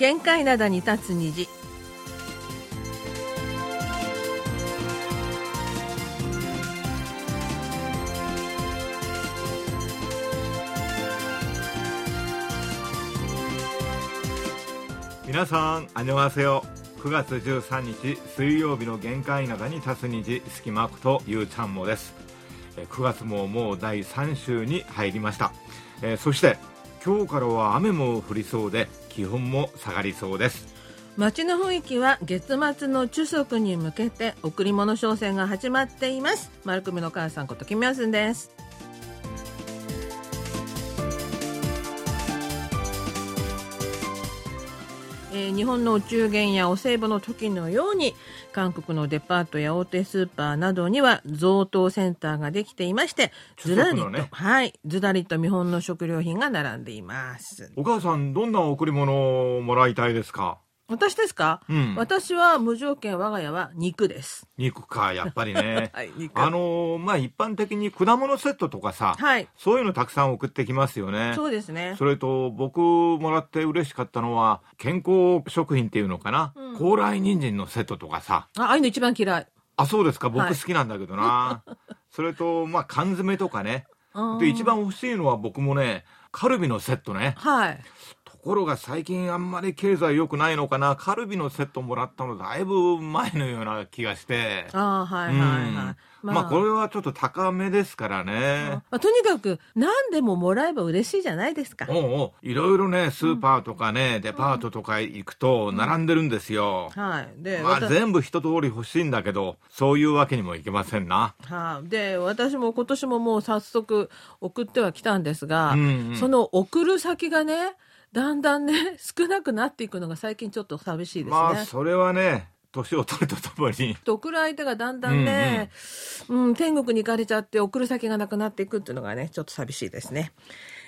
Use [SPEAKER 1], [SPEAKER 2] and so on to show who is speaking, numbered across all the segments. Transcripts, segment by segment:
[SPEAKER 1] 限界灘に立つ虹。
[SPEAKER 2] 皆さんあにょがせよ9月13日水曜日の限界灘に立つ虹。隙間とゆうちゃんもです。えー9月ももう第3週に入りました、えーそして今日からは雨も降りそうで気温も下がりそうです。
[SPEAKER 1] 街の雰囲気は月末の昼食に向けて贈り物商戦が始まっています。丸組の母さんことキムヤスンです。えー日本のお中元やお歳暮の時のように韓国のデパートや大手スーパーなどには贈答センターができていましてずらりと、
[SPEAKER 2] ね
[SPEAKER 1] はいずらりと見本の食料品が並んでいます。
[SPEAKER 2] お母さんどんな贈り物をもらいたいですか？
[SPEAKER 1] 私ですか、
[SPEAKER 2] うん。
[SPEAKER 1] 私は無条件我が家は肉です。
[SPEAKER 2] 肉かやっぱりね。
[SPEAKER 1] はい、肉。
[SPEAKER 2] あのーまあ一般的に果物セットとかさ、
[SPEAKER 1] はい。
[SPEAKER 2] そういうのたくさん送ってきますよね。
[SPEAKER 1] そうですね。
[SPEAKER 2] それと僕もらって嬉しかったのは健康食品っていうのかな、
[SPEAKER 1] うん。
[SPEAKER 2] 高麗人参のセットとかさ。
[SPEAKER 1] あ、ああいうの一番嫌い。
[SPEAKER 2] あそうですか？僕
[SPEAKER 1] はい。
[SPEAKER 2] 好きなんだけどな、それとまあ缶詰とかね。で一番欲しいのは僕もねカルビのセットね。
[SPEAKER 1] はい。
[SPEAKER 2] ところが最近あんまり経済良くないのかな。カルビのセットもらったのだいぶ前のような気がして。
[SPEAKER 1] あーはいはい
[SPEAKER 2] うん。
[SPEAKER 1] はい。
[SPEAKER 2] まあこれはちょっと高めですからね。
[SPEAKER 1] まあとにかく何でももらえば嬉しいじゃないですか。
[SPEAKER 2] おうおう。いろいろねスーパーとかね、デパートとか行くと並んでるんですよ、
[SPEAKER 1] はい。で、
[SPEAKER 2] まあ全部一通り欲しいんだけどそういうわけにもいけませんな。
[SPEAKER 1] はい。で、私も今年ももう早速送ってはきたんですが、
[SPEAKER 2] うんうん。
[SPEAKER 1] その送る先がね、だんだんね、少なくなっていくのが最近ちょっと寂しいですね。
[SPEAKER 2] まあそれはね年を取るとともに。
[SPEAKER 1] 送る相手がだんだんね、うん天国に行かれちゃって送る先がなくなっていくっていうのがねちょっと寂しいですね。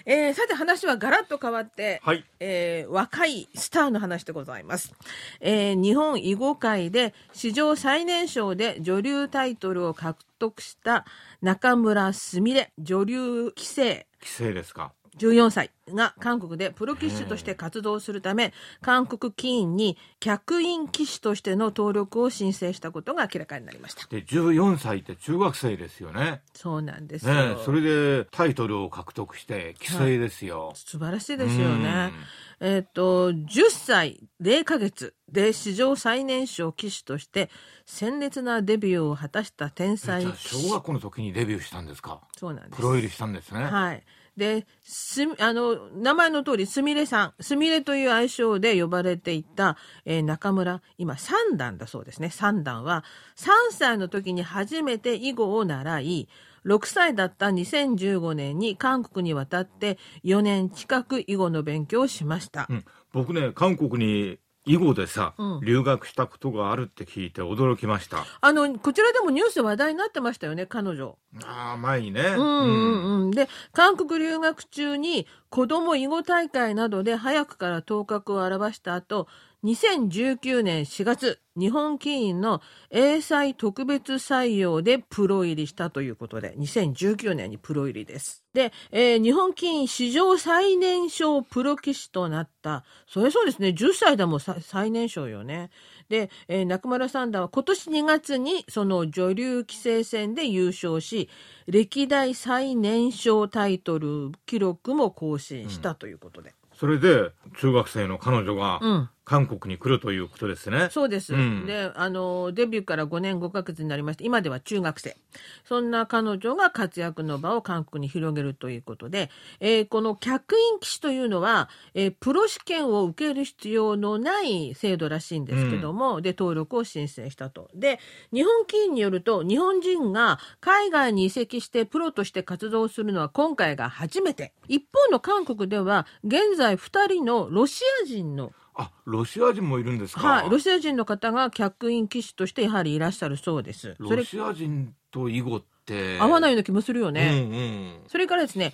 [SPEAKER 1] えーさて話はガラッと変わって、
[SPEAKER 2] はい。
[SPEAKER 1] えー若いスターの話でございます、えー日本囲碁界で史上最年少で女流タイトルを獲得した中村菫女流棋聖。
[SPEAKER 2] 規制ですか
[SPEAKER 1] 14歳が韓国でプロ棋士として活動するため韓国棋院に客員棋士としての登録を申請したことが明らかになりました。
[SPEAKER 2] で14歳って中学生ですよね。
[SPEAKER 1] そうなんですよ、
[SPEAKER 2] ねそれでタイトルを獲得して規制ですよ、
[SPEAKER 1] 素晴らしいですよね。えっ、と10歳0ヶ月で史上最年少棋士として鮮烈なデビューを果たした天才棋士
[SPEAKER 2] 小学校の時にデビューしたんですか？
[SPEAKER 1] そうなんです。
[SPEAKER 2] プロ入りしたんですね、
[SPEAKER 1] はい。で、す、あの、名前の通り、すみれさん、すみれという愛称で呼ばれていた、えー中村、今、三段だそうですね。三段は、3歳の時に初めて囲碁を習い、6歳だった2015年に韓国に渡って4年近く囲碁の勉強をしました。
[SPEAKER 2] うん、僕ね韓国に囲碁でさ、
[SPEAKER 1] うん
[SPEAKER 2] 留学したことがあるって聞いて驚きました
[SPEAKER 1] あの、こちらでもニュースで話題になってましたよね、彼女。
[SPEAKER 2] ああ前にね
[SPEAKER 1] うんうんうん。で、韓国留学中に子供囲碁大会などで早くから頭角を現した後、2019年4月、日本棋院の英才特別採用でプロ入りしたということで、2019年にプロ入りです。で、えー日本棋院史上最年少プロ棋士となった、それそうですね、10歳だもんさ最年少よね。で、えー中村三段は今年2月にその女流棋聖戦で優勝し、歴代最年少タイトル記録も更新したということで。
[SPEAKER 2] それで中学生の彼女が
[SPEAKER 1] うん
[SPEAKER 2] 韓国に来るということですね、
[SPEAKER 1] そうです、
[SPEAKER 2] うん。
[SPEAKER 1] であのデビューから5年5ヶ月になりまして今では中学生。そんな彼女が活躍の場を韓国に広げるということで、えーこの客員棋士というのは、えープロ試験を受ける必要のない制度らしいんですけども、で登録を申請したと。で日本棋院によると日本人が海外に移籍してプロとして活動するのは今回が初めて。一方の韓国では現在2人のロシア人の
[SPEAKER 2] あロシア人もいるんですか、
[SPEAKER 1] はい、ロシア人の方が客員棋士としてやはりいらっしゃるそうです。
[SPEAKER 2] ロシア人と囲碁って
[SPEAKER 1] 合わないような気もするよね。
[SPEAKER 2] うんうん
[SPEAKER 1] それからですね、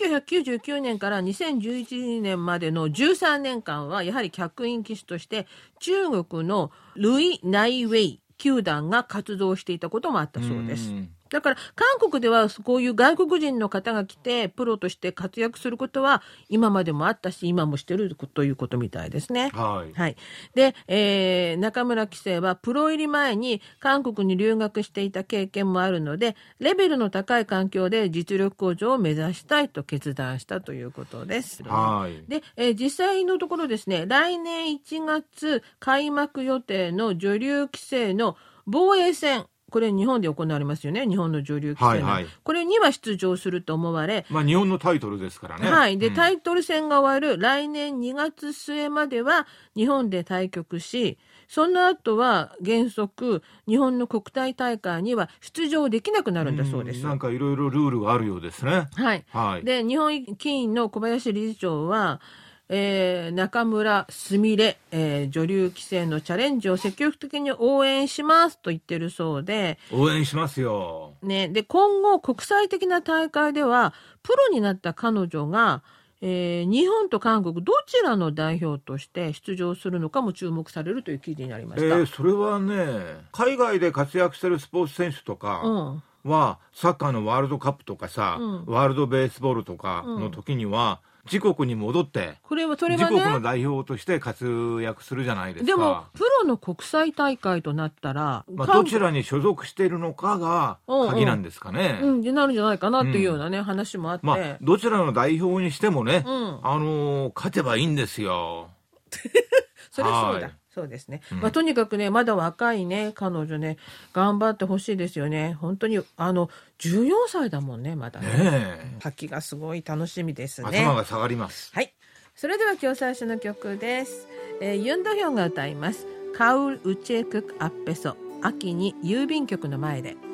[SPEAKER 1] 1999年から2011年までの13年間は、やはり客員棋士として、中国のルイ・ナイウェイ球団が活動していたこともあったそうです。
[SPEAKER 2] ん
[SPEAKER 1] だから韓国ではこういう外国人の方が来てプロとして活躍することは今までもあったし今もしてるということみたいですね。
[SPEAKER 2] はい。
[SPEAKER 1] はい。で、えー中村棋聖はプロ入り前に韓国に留学していた経験もあるので、レベルの高い環境で実力向上を目指したいと決断したということです。
[SPEAKER 2] はい。
[SPEAKER 1] で、えー実際のところですね、来年1月開幕予定の女流棋聖の防衛戦、これ日本で行われますよね、日本の女流棋聖の。
[SPEAKER 2] はいはい
[SPEAKER 1] これには出場すると思われ、
[SPEAKER 2] まあ日本のタイトルですからね。
[SPEAKER 1] はい。で、
[SPEAKER 2] うん
[SPEAKER 1] タイトル戦が終わる来年2月末までは日本で対局し、その後は原則日本の国体大会には出場できなくなるんだそうです。
[SPEAKER 2] んなんかいろいろルールがあるようですね。
[SPEAKER 1] はい。
[SPEAKER 2] はい。
[SPEAKER 1] で、日本棋院の小林理事長は、えー中村すみれ、えー女流棋聖のチャレンジを積極的に応援しますと言ってるそうで、
[SPEAKER 2] 応援しますよ。
[SPEAKER 1] ね、で今後国際的な大会ではプロになった彼女が、えー日本と韓国どちらの代表として出場するのかも注目されるという記事になりました。
[SPEAKER 2] えー、それはね、海外で活躍してるスポーツ選手とか
[SPEAKER 1] うん
[SPEAKER 2] は、サッカーのワールドカップとかさ、
[SPEAKER 1] うん
[SPEAKER 2] ワールドベースボールとかの時には、自国に戻って、
[SPEAKER 1] これはそれ
[SPEAKER 2] 自
[SPEAKER 1] はね
[SPEAKER 2] 国の代表として活躍するじゃないですか。
[SPEAKER 1] でもプロの国際大会となったら、
[SPEAKER 2] まあ、
[SPEAKER 1] 韓
[SPEAKER 2] どちらに所属しているのかが鍵なんですかね。
[SPEAKER 1] うん、になるんじゃないかなっていうようなね、話もあって、
[SPEAKER 2] まあ、どちらの代表にしてもね、
[SPEAKER 1] うん
[SPEAKER 2] あのー勝てばいいんですよ。
[SPEAKER 1] それはそうだ
[SPEAKER 2] はい。
[SPEAKER 1] そうですね。
[SPEAKER 2] うん
[SPEAKER 1] まあ、とにかくね、まだ若いね、彼女ね、頑張ってほしいですよね。本当に、あの、14歳だもんね、まだね。
[SPEAKER 2] ねえ。
[SPEAKER 1] 発揮がすごい楽しみですね。
[SPEAKER 2] 頭が下がります。
[SPEAKER 1] はい。それでは今日最初の曲です。えーユンドヒョンが歌います。カウル・ウチェクク・アッペソ。秋に郵便局の前で。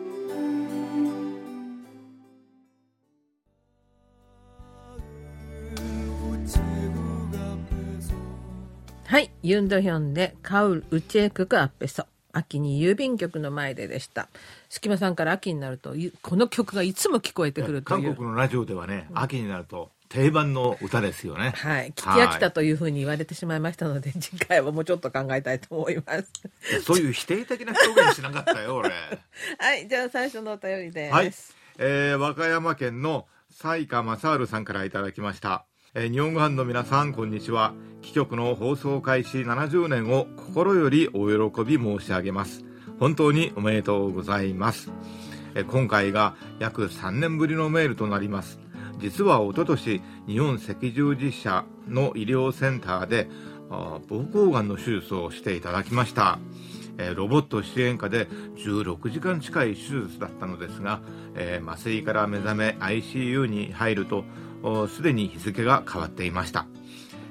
[SPEAKER 1] はい。ユンドヒョンでカウル・ウチェクク・アッペソ。秋に郵便局の前ででした。隙間さんから秋になると、ゆこの曲がいつも聞こえてくるという。
[SPEAKER 2] 韓国のラジオではね、秋になると定番の歌ですよね。
[SPEAKER 1] はい、聞き飽きたというふうに言われてしまいましたので、次回はもうちょっと考えたいと思います。
[SPEAKER 2] そういう否定的な表現しなかったよ、俺。
[SPEAKER 1] はい、じゃあ最初のお便りです。
[SPEAKER 2] はい。えー、和歌山県の西川正治さんからいただきました。え日本語班の皆さん、こんにちは。貴局の放送開始70年を心よりお喜び申し上げます。本当におめでとうございます。え今回が約3年ぶりのメールとなります。実は一昨年日本赤十字社の医療センターで膀胱がんの手術をしていただきました。えロボット支援下で16時間近い手術だったのですが、え麻酔から目覚め ICU に入るとすでに日付が変わっていました、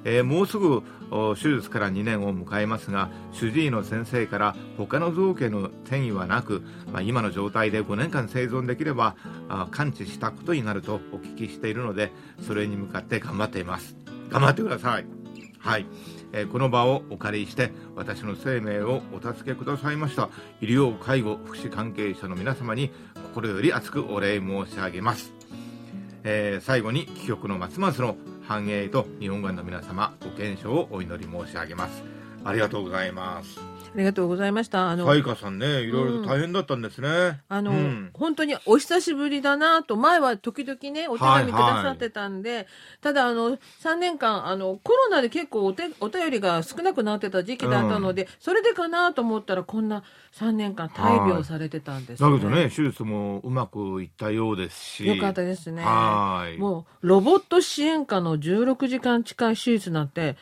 [SPEAKER 2] えーもうすぐ手術から2年を迎えますが主治医の先生から他の臓器への転移はなく、まあ、今の状態で5年間生存できればあ完治したことになるとお聞きしているのでそれに向かって頑張っています。頑張ってください。はい、えーこの場をお借りして私の生命をお助けくださいました。医療介護福祉関係者の皆様に心より厚くお礼申し上げます、えー最後に貴局のますますの繁栄と日本軍の皆様ご健勝をお祈り申し上げます。ありがとうございます。
[SPEAKER 1] ありがとうございました。あの、
[SPEAKER 2] 彩香さんねいろいろと大変だったんですね、
[SPEAKER 1] あの、
[SPEAKER 2] うん。
[SPEAKER 1] 本当にお久しぶりだなと、前は時々ね、お手紙くださってたんで、ただあの、3年間、あの、コロナで結構お手お便りが少なくなってた時期だったので、それでかなと思ったら、こんな3年間大病されてたんです
[SPEAKER 2] だけどね手術もうまくいったようですし。
[SPEAKER 1] よかったですね。
[SPEAKER 2] はい。
[SPEAKER 1] もう、ロボット支援下の16時間近い手術なんて、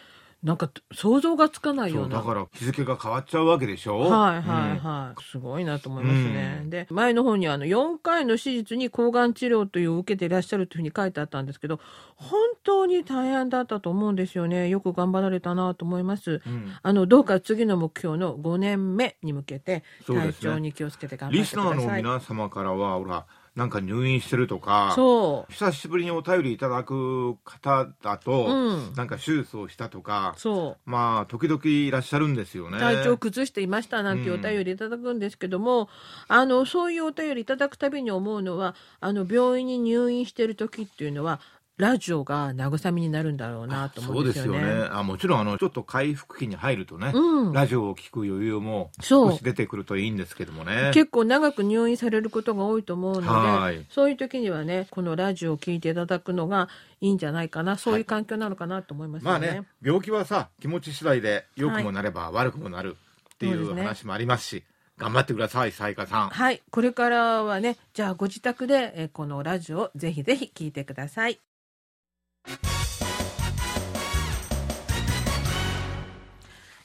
[SPEAKER 1] なんか想像がつかないよ
[SPEAKER 2] そうう
[SPEAKER 1] な。
[SPEAKER 2] だから日付が変わっちゃうわけでしょ？
[SPEAKER 1] はいはい
[SPEAKER 2] うん
[SPEAKER 1] はい。すごいなと思いますね。
[SPEAKER 2] うん
[SPEAKER 1] で、前の方にあの4回の手術に抗がん治療というを受けていらっしゃるというふうに書いてあったんですけど、本当に大変だったと思うんですよね。よく頑張られたなと思います。
[SPEAKER 2] うん
[SPEAKER 1] あの、どうか次の目標の5年目に向けて、体調に気をつけて頑張っ
[SPEAKER 2] リス
[SPEAKER 1] てください。
[SPEAKER 2] ナーの皆様からはほらなんか入院してるとか
[SPEAKER 1] そう。
[SPEAKER 2] 久しぶりにお便りいただく方だと、
[SPEAKER 1] うん
[SPEAKER 2] なんか手術をしたとか
[SPEAKER 1] そう。
[SPEAKER 2] まあ時々いらっしゃるんですよね
[SPEAKER 1] 体調崩していましたなんてお便りいただくんですけども、あのそういうお便りいただくたびに思うのはあの病院に入院している時っていうのはラジオが慰めになるんだろうなと思うんですよね。
[SPEAKER 2] そうですよねあもちろんあのちょっと回復期に入るとね、
[SPEAKER 1] うん
[SPEAKER 2] ラジオを聞く余裕も少し出てくるといいんですけどもね。
[SPEAKER 1] 結構長く入院されることが多いと思うの
[SPEAKER 2] はい
[SPEAKER 1] でそういう時にはねこのラジオを聞いていただくのがいいんじゃないかなそういう環境なのかなと思いますよね。
[SPEAKER 2] まあね病気はさ気持ち次第で良くもなれば悪くもなるっていう話もありますし頑張ってくださいさいかさん。
[SPEAKER 1] はいこれからはねじゃあご自宅でえーこのラジオをぜひぜひ聞いてください。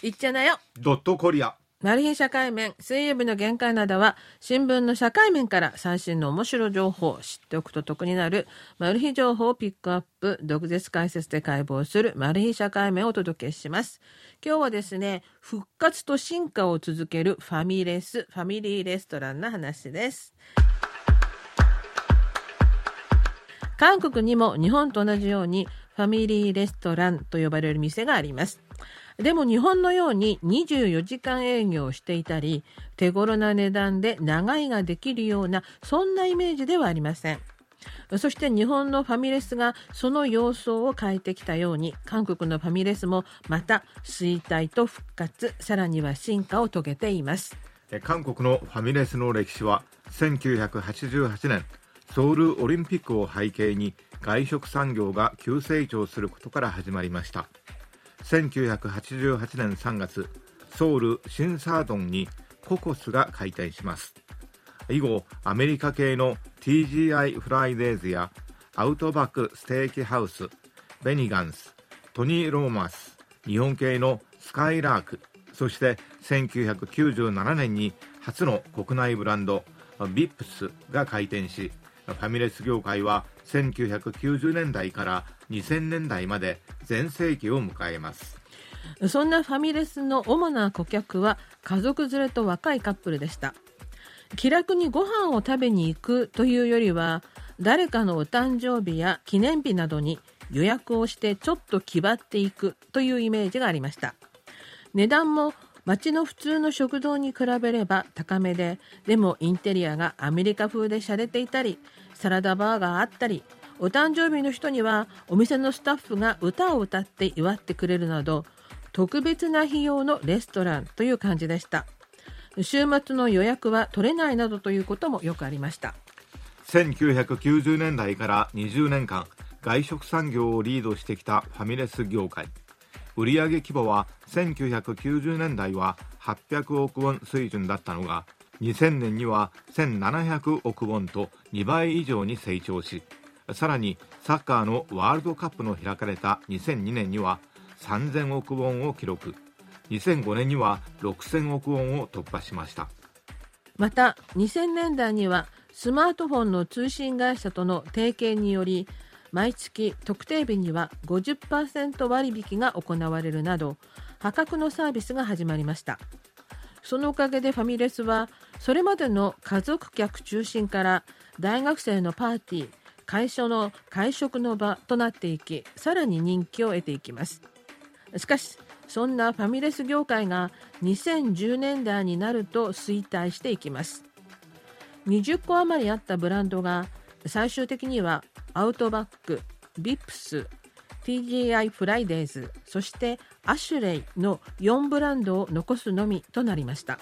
[SPEAKER 1] いっちゃなよ。
[SPEAKER 2] ドットコリア。
[SPEAKER 1] マル秘社会面水曜日の限界などは新聞の社会面から最新の面白情報を知っておくと得になるマル秘情報をピックアップ毒舌解説で解剖するマル秘社会面をお届けします。今日はですね復活と進化を続けるファミレスファミリーレストランの話です韓国にも日本と同じようにファミリーレストランと呼ばれる店があります。でも日本のように24時間営業をしていたり、手頃な値段で長居ができるような、そんなイメージではありません。そして日本のファミレスがその様相を変えてきたように、韓国のファミレスもまた衰退と復活、さらには進化を遂げています。
[SPEAKER 2] 韓国のファミレスの歴史は1988年ソウルオリンピックを背景に外食産業が急成長することから始まりました。1988年3月ソウルシンサードンにココスが開店します。以後アメリカ系の TGI フライデーズやアウトバックステーキハウスベニガンストニー・ローマス日本系のスカイラークそして1997年に初の国内ブランドビップスが開店しファミレス業界は1990年代から2000年代まで全盛期を迎えます
[SPEAKER 1] そんなファミレスの主な顧客は家族連れと若いカップルでした。気楽にご飯を食べに行くというよりは、誰かのお誕生日や記念日などに予約をしてちょっと気張っていくというイメージがありました。値段も街の普通の食堂に比べれば高めで、でもインテリアがアメリカ風で洒落ていたり、サラダバーがあったり、お誕生日の人にはお店のスタッフが歌を歌って祝ってくれるなど、特別な費用のレストランという感じでした。週末の予約は取れないなどということもよくありました。
[SPEAKER 2] 1990年代から20年間外食産業をリードしてきたファミレス業界売上規模は1990年代は800億ウォン水準だったのが2000年には1700億ウォンと2倍以上に成長しさらにサッカーのワールドカップの開かれた2002年には3000億ウォンを記録。2005年には6000億ウォンを突破しました。
[SPEAKER 1] また2000年代にはスマートフォンの通信会社との提携により毎月特定日には50%割引が行われるなど破格のサービスが始まりました。そのおかげでファミレスはそれまでの家族客中心から大学生のパーティー会社の会食の場となっていきさらに人気を得ていきます。しかしそんなファミレス業界が2010年代になると衰退していきます。20個余りあったブランドが最終的にはアウトバック、ビップス、TGI フライデーズ、そしてアシュレイの4ブランドを残すのみとなりました。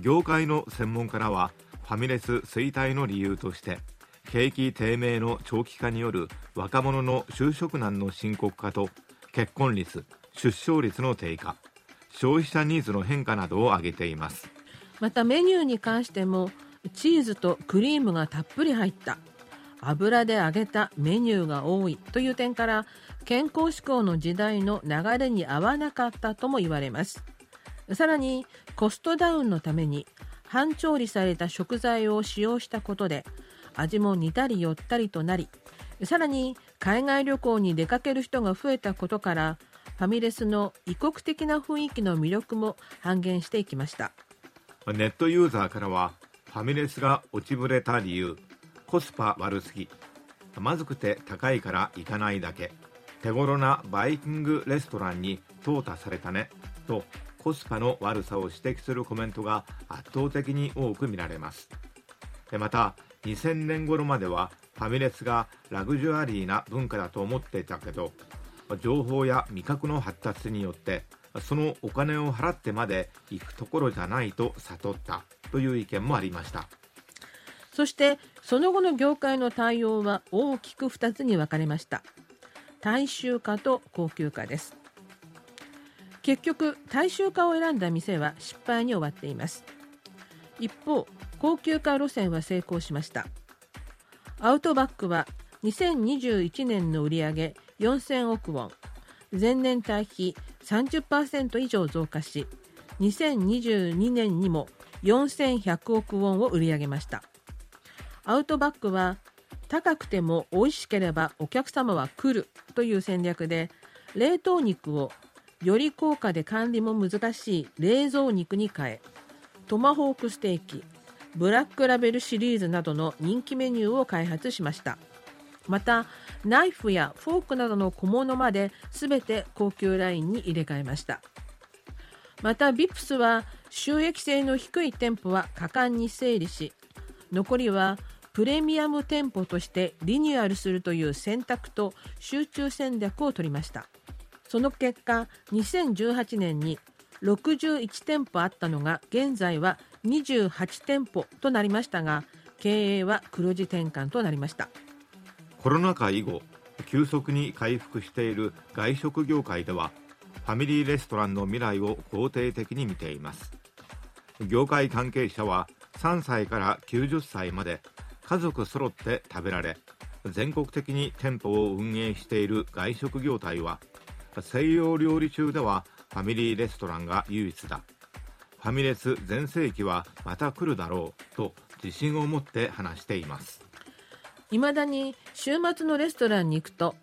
[SPEAKER 2] 業界の専門家らはファミレス衰退の理由として景気低迷の長期化による若者の就職難の深刻化と結婚率出生率の低下消費者ニーズの変化などを挙げています
[SPEAKER 1] またメニューに関してもチーズとクリームがたっぷり入った油で揚げたメニューが多いという点から健康志向の時代の流れに合わなかったとも言われます。さらにコストダウンのために半調理された食材を使用したことで味も似たり寄ったりとなりさらに海外旅行に出かける人が増えたことからファミレスの異国的な雰囲気の魅力も半減していきました。
[SPEAKER 2] ネットユーザーからはファミレスが落ちぶれた理由コスパ悪すぎ。まずくて高いから行かないだけ。手頃なバイキングレストランに淘汰されたね。とコスパの悪さを指摘するコメントが圧倒的に多く見られます。また2000年頃まではファミレスがラグジュアリーな文化だと思っていたけど情報や味覚の発達によってそのお金を払ってまで行くところじゃないと悟ったという意見もありました。
[SPEAKER 1] そしてその後の業界の対応は大きく2つに分かれました。大衆化と高級化です。結局大衆化を選んだ店は失敗に終わっています。一方高級化路線は成功しました。アウトバックは2021年の売上4000億ウォン。前年対比30%以上増加し2022年にも4100億ウォンを売り上げました。アウトバックは高くても美味しければお客様は来るという戦略で冷凍肉をより高価で管理も難しい冷蔵肉に変えトマホークステーキブラックラベルシリーズなどの人気メニューを開発しました。またナイフやフォークなどの小物まで全て高級ラインに入れ替えました。またビプスは収益性の低い店舗は果敢に整理し残りはプレミアム店舗としてリニューアルするという選択と集中戦略を取りました。その結果2018年に61店舗あったのが現在は28店舗となりましたが経営は黒字転換となりました。
[SPEAKER 2] コロナ禍以後急速に回復している外食業界ではファミリーレストランの未来を肯定的に見ています。業界関係者は3歳から90歳まで家族揃って食べられ全国的に店舗を運営している外食業態は西洋料理中ではファミリーレストランが唯一だ。ファミレス全盛期はまた来るだろうと自信を持って話しています。
[SPEAKER 1] いまだに週末のレストランに行くと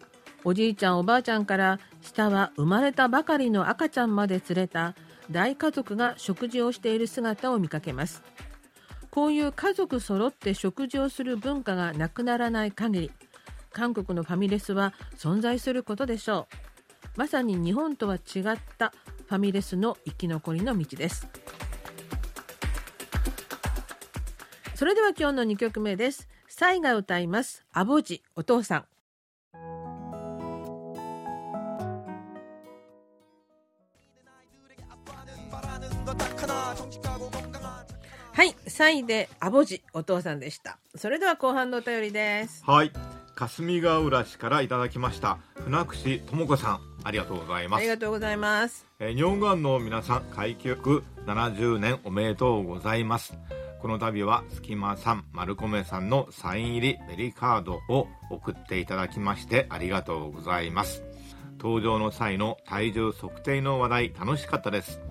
[SPEAKER 1] おじいちゃんおばあちゃんから下は生まれたばかりの赤ちゃんまで連れた大家族が食事をしている姿を見かけます。こういう家族揃って食事をする文化がなくならない限り韓国のファミレスは存在することでしょう。まさに日本とは違ったファミレスの生き残りの道です。それでは今日の2曲目です。サイが歌います。アボジお父さん。はいサイでアボジお父さんでした。それでは後半のお便りです。
[SPEAKER 2] はい。霞ヶ浦市からいただきました。船串智子さんありがとうございます。
[SPEAKER 1] ありがとうございます。
[SPEAKER 2] えー、日本館の皆さん開局70年おめでとうございます。この度は隙間さん丸米さんのサイン入りベリーカードを送っていただきましてありがとうございます。登場の際の体重測定の話題楽しかったです。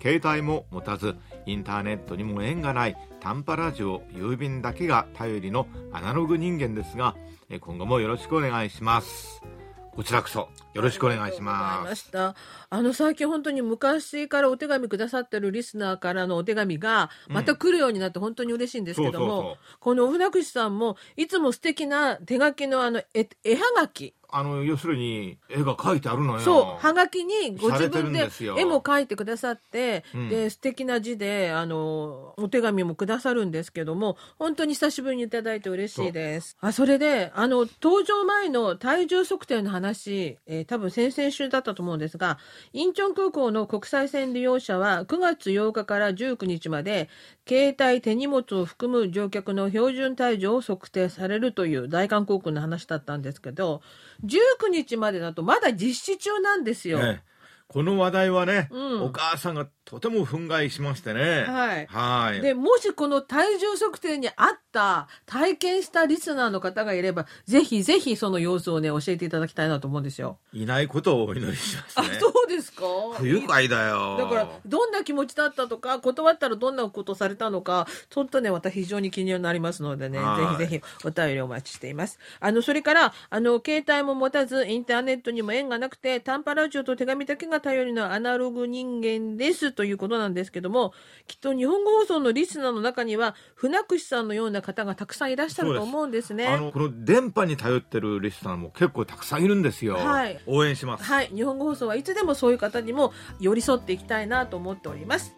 [SPEAKER 2] 携帯も持たずインターネットにも縁がない短波ラジオ郵便だけが頼りのアナログ人間ですが今後もよろしくお願いします。こちらこそよろしくお願いします。
[SPEAKER 1] あの最近本当に昔からお手紙くださってるリスナーからのお手紙がまた来るようになって本当に嬉しいんですけども、この船口さんもいつも素敵な手書きのあの絵絵はがき
[SPEAKER 2] あの要するに絵が描いてあるのよ。
[SPEAKER 1] そうはがきにご自分で絵も描いてくださって、うん、で素敵な字であのお手紙もくださるんですけども本当に久しぶりにいただいて嬉しいです。あそれであの登場前の体重測定の話、えー、多分先々週だったと思うんですがインチョン空港の国際線利用者は9月8日から19日まで携帯手荷物を含む乗客の標準体重を測定されるという大韓航空の話だったんですけど19日までだとまだ実施中なんですよ。ね
[SPEAKER 2] この話題はね、うん、お母さんがとても憤慨しましてね。
[SPEAKER 1] はい。はい。で、もしこの体重測定に合った体験したリスナーの方がいれば、ぜひぜひその様子をね、教えていただきたいなと思うんですよ。
[SPEAKER 2] いないことをお祈りしますね。
[SPEAKER 1] あ、そうですか？
[SPEAKER 2] 不愉快だよ。
[SPEAKER 1] だから、どんな気持ちだったとか、断ったらどんなことされたのか、ちょっとね、また非常に気になりますのでね、ぜひぜひお便りお待ちしています。あの、それから、あの、携帯も持たず、インターネットにも縁がなくて、短波ラジオと手紙だけが頼りのアナログ人間ですということなんですけども、きっと日本語放送のリスナーの中には、船串さんのような方がたくさんいらっしゃると思うんですね。
[SPEAKER 2] あの、この電波に頼ってるリスナーも結構たくさんいるんですよ。はい。応援します。
[SPEAKER 1] はい。日本語放送はいつでもそういう方にも寄り添っていきたいなと思っております。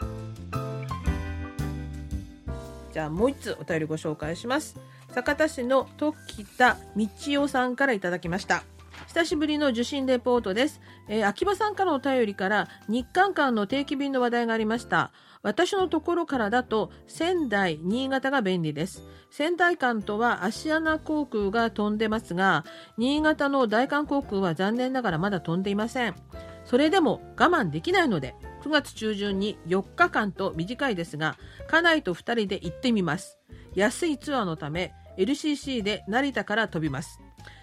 [SPEAKER 1] じゃあもう一つお便りご紹介します酒田市の時田道夫さんからいただきました久しぶりの受信レポートです、えー秋葉さんからお便りから日韓間の定期便の話題がありました。私のところからだと仙台新潟が便利です。仙台間とは芦屋航空が飛んでますが新潟の大韓航空は残念ながらまだ飛んでいません。それでも我慢できないので9月中旬に4日間と短いですが家内と2人で行ってみます。安いツアーのため LCC で成田から飛びます。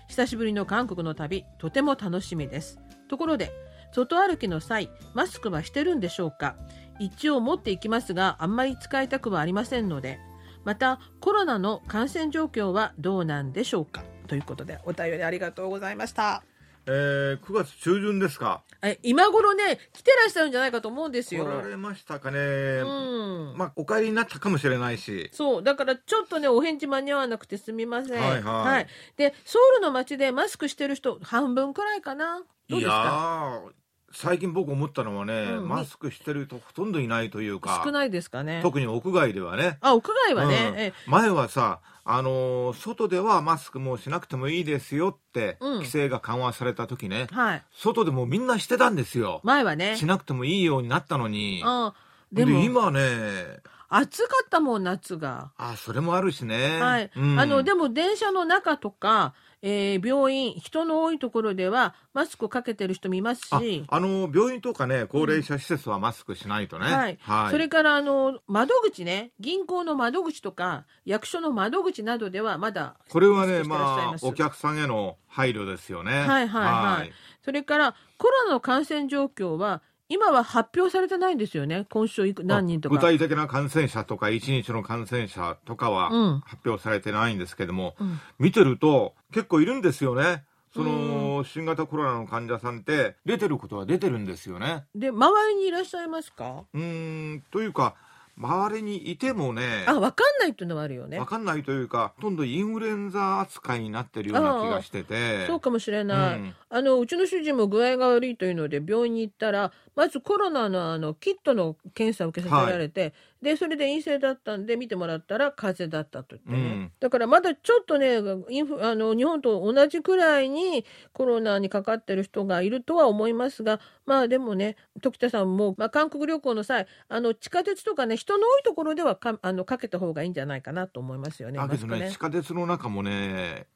[SPEAKER 1] 久しぶりの韓国の旅とても楽しみです。ところで外歩きの際マスクはしてるんでしょうか？一応持っていきますがあんまり使いたくはありませんのでまたコロナの感染状況はどうなんでしょうか？ということでお便りありがとうございました。
[SPEAKER 2] えー、9月中旬ですか。
[SPEAKER 1] え今頃ね来てらっしゃるんじゃないかと思うんです
[SPEAKER 2] 来
[SPEAKER 1] よ
[SPEAKER 2] られましたかね、
[SPEAKER 1] うん。
[SPEAKER 2] まあお帰りになったかもしれないし。
[SPEAKER 1] そう。だからちょっとねお返事間に合わなくてすみません。
[SPEAKER 2] はいはい。
[SPEAKER 1] でソウルの街でマスクしてる人半分くらいかな。どうですか？
[SPEAKER 2] ー最近僕思ったのはね、
[SPEAKER 1] うん
[SPEAKER 2] マスクしてる人ほとんどいないというか
[SPEAKER 1] 少ないですかね。
[SPEAKER 2] 特に屋外ではね。
[SPEAKER 1] あ屋外はね、
[SPEAKER 2] うん。
[SPEAKER 1] え
[SPEAKER 2] 前はさ、あのー外ではマスクもうしなくてもいいですよって、
[SPEAKER 1] うん。
[SPEAKER 2] 規制が緩和された時ね
[SPEAKER 1] はい。
[SPEAKER 2] 外でもみんなしてたんですよ、
[SPEAKER 1] 前はね。
[SPEAKER 2] しなくてもいいようになったのに。
[SPEAKER 1] うん
[SPEAKER 2] で
[SPEAKER 1] でも
[SPEAKER 2] 今ね
[SPEAKER 1] 暑かったもん夏が、
[SPEAKER 2] あそれもあるしね。
[SPEAKER 1] はい、
[SPEAKER 2] うん。
[SPEAKER 1] あのでも電車の中とか、えー病院人の多いところではマスクかけてる人もいます
[SPEAKER 2] あ
[SPEAKER 1] し。
[SPEAKER 2] あの病院とかね高齢者施設はマスクしないとね、
[SPEAKER 1] はい、それからあの窓口ね。銀行の窓口とか役所の窓口などではまだ
[SPEAKER 2] これはねまあお客さんへの配慮ですよね。
[SPEAKER 1] はいはい。はい。それからコロナの感染状況は今は発表されてないんですよね？今週いく何人とか。
[SPEAKER 2] 具体的な感染者とか1日の感染者とかは
[SPEAKER 1] うん。
[SPEAKER 2] 発表されてないんですけども、
[SPEAKER 1] うん。
[SPEAKER 2] 見てると結構いるんですよね。その新型コロナの患者さんって出てることは出てるんですよね。
[SPEAKER 1] で周りにいらっしゃいますか？
[SPEAKER 2] うーんというか周りにいてもね
[SPEAKER 1] あ分かんないっていうのはあるよね。
[SPEAKER 2] わかんないというかほとんどインフルエンザ扱いになってるような気がしてて。
[SPEAKER 1] そうかもしれない、
[SPEAKER 2] うん。
[SPEAKER 1] あのうちの主人も具合が悪いというので病院に行ったらまずコロナのあのキットの検査を受けさせられて、でそれで陰性だったんで見てもらったら風邪だったと言ってね、
[SPEAKER 2] うん。
[SPEAKER 1] だからまだちょっとねインフあの日本と同じくらいにコロナにかかってる人がいるとは思いますがまあでもね時田さんも、まあ、韓国旅行の際あの地下鉄とかね人の多いところではかあのかけた方がいいんじゃないかなと思いますよね。
[SPEAKER 2] だけど
[SPEAKER 1] マスク
[SPEAKER 2] ね。地下鉄の中もね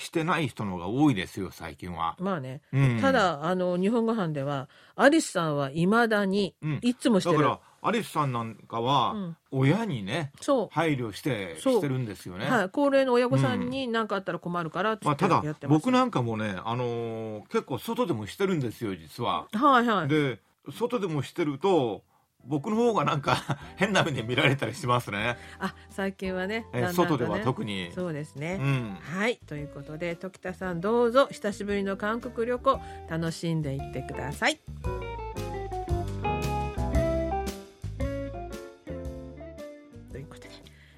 [SPEAKER 2] してない人の方が多いですよ最近は、
[SPEAKER 1] まあね、
[SPEAKER 2] うん。
[SPEAKER 1] ただあの日本語版ではアリスさんはいまだに
[SPEAKER 2] うん。
[SPEAKER 1] いつもしてる、
[SPEAKER 2] だからアリスさんなんかは、
[SPEAKER 1] うん。
[SPEAKER 2] 親にね
[SPEAKER 1] そう、
[SPEAKER 2] 配慮して
[SPEAKER 1] そう。
[SPEAKER 2] してるんですよね、
[SPEAKER 1] はい、高齢の親御さんに何かあったら困るからって
[SPEAKER 2] まあ、
[SPEAKER 1] 言って
[SPEAKER 2] ただ
[SPEAKER 1] やってます、
[SPEAKER 2] 僕なんかもね、あのー結構外でもしてるんですよ実は。
[SPEAKER 1] はいはい。
[SPEAKER 2] で外でもしてると僕の方がなんか変な目で見られたりしますね。
[SPEAKER 1] あ最近はね
[SPEAKER 2] え
[SPEAKER 1] だんだんとね
[SPEAKER 2] 外では特に。
[SPEAKER 1] そうですね、
[SPEAKER 2] うん。
[SPEAKER 1] はいということで時田さんどうぞ久しぶりの韓国旅行楽しんでいってくださいということで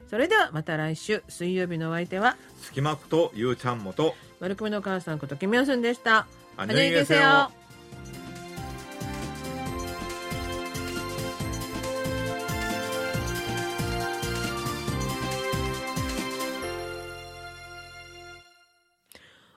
[SPEAKER 1] それではまた来週水曜日のお相手は
[SPEAKER 2] 隙間とゆうちゃんもと。
[SPEAKER 1] 丸組のお母さんことキムヨスンでした
[SPEAKER 2] 안녕
[SPEAKER 1] 안녕히
[SPEAKER 2] 히
[SPEAKER 1] 계세
[SPEAKER 2] 계세요
[SPEAKER 1] 요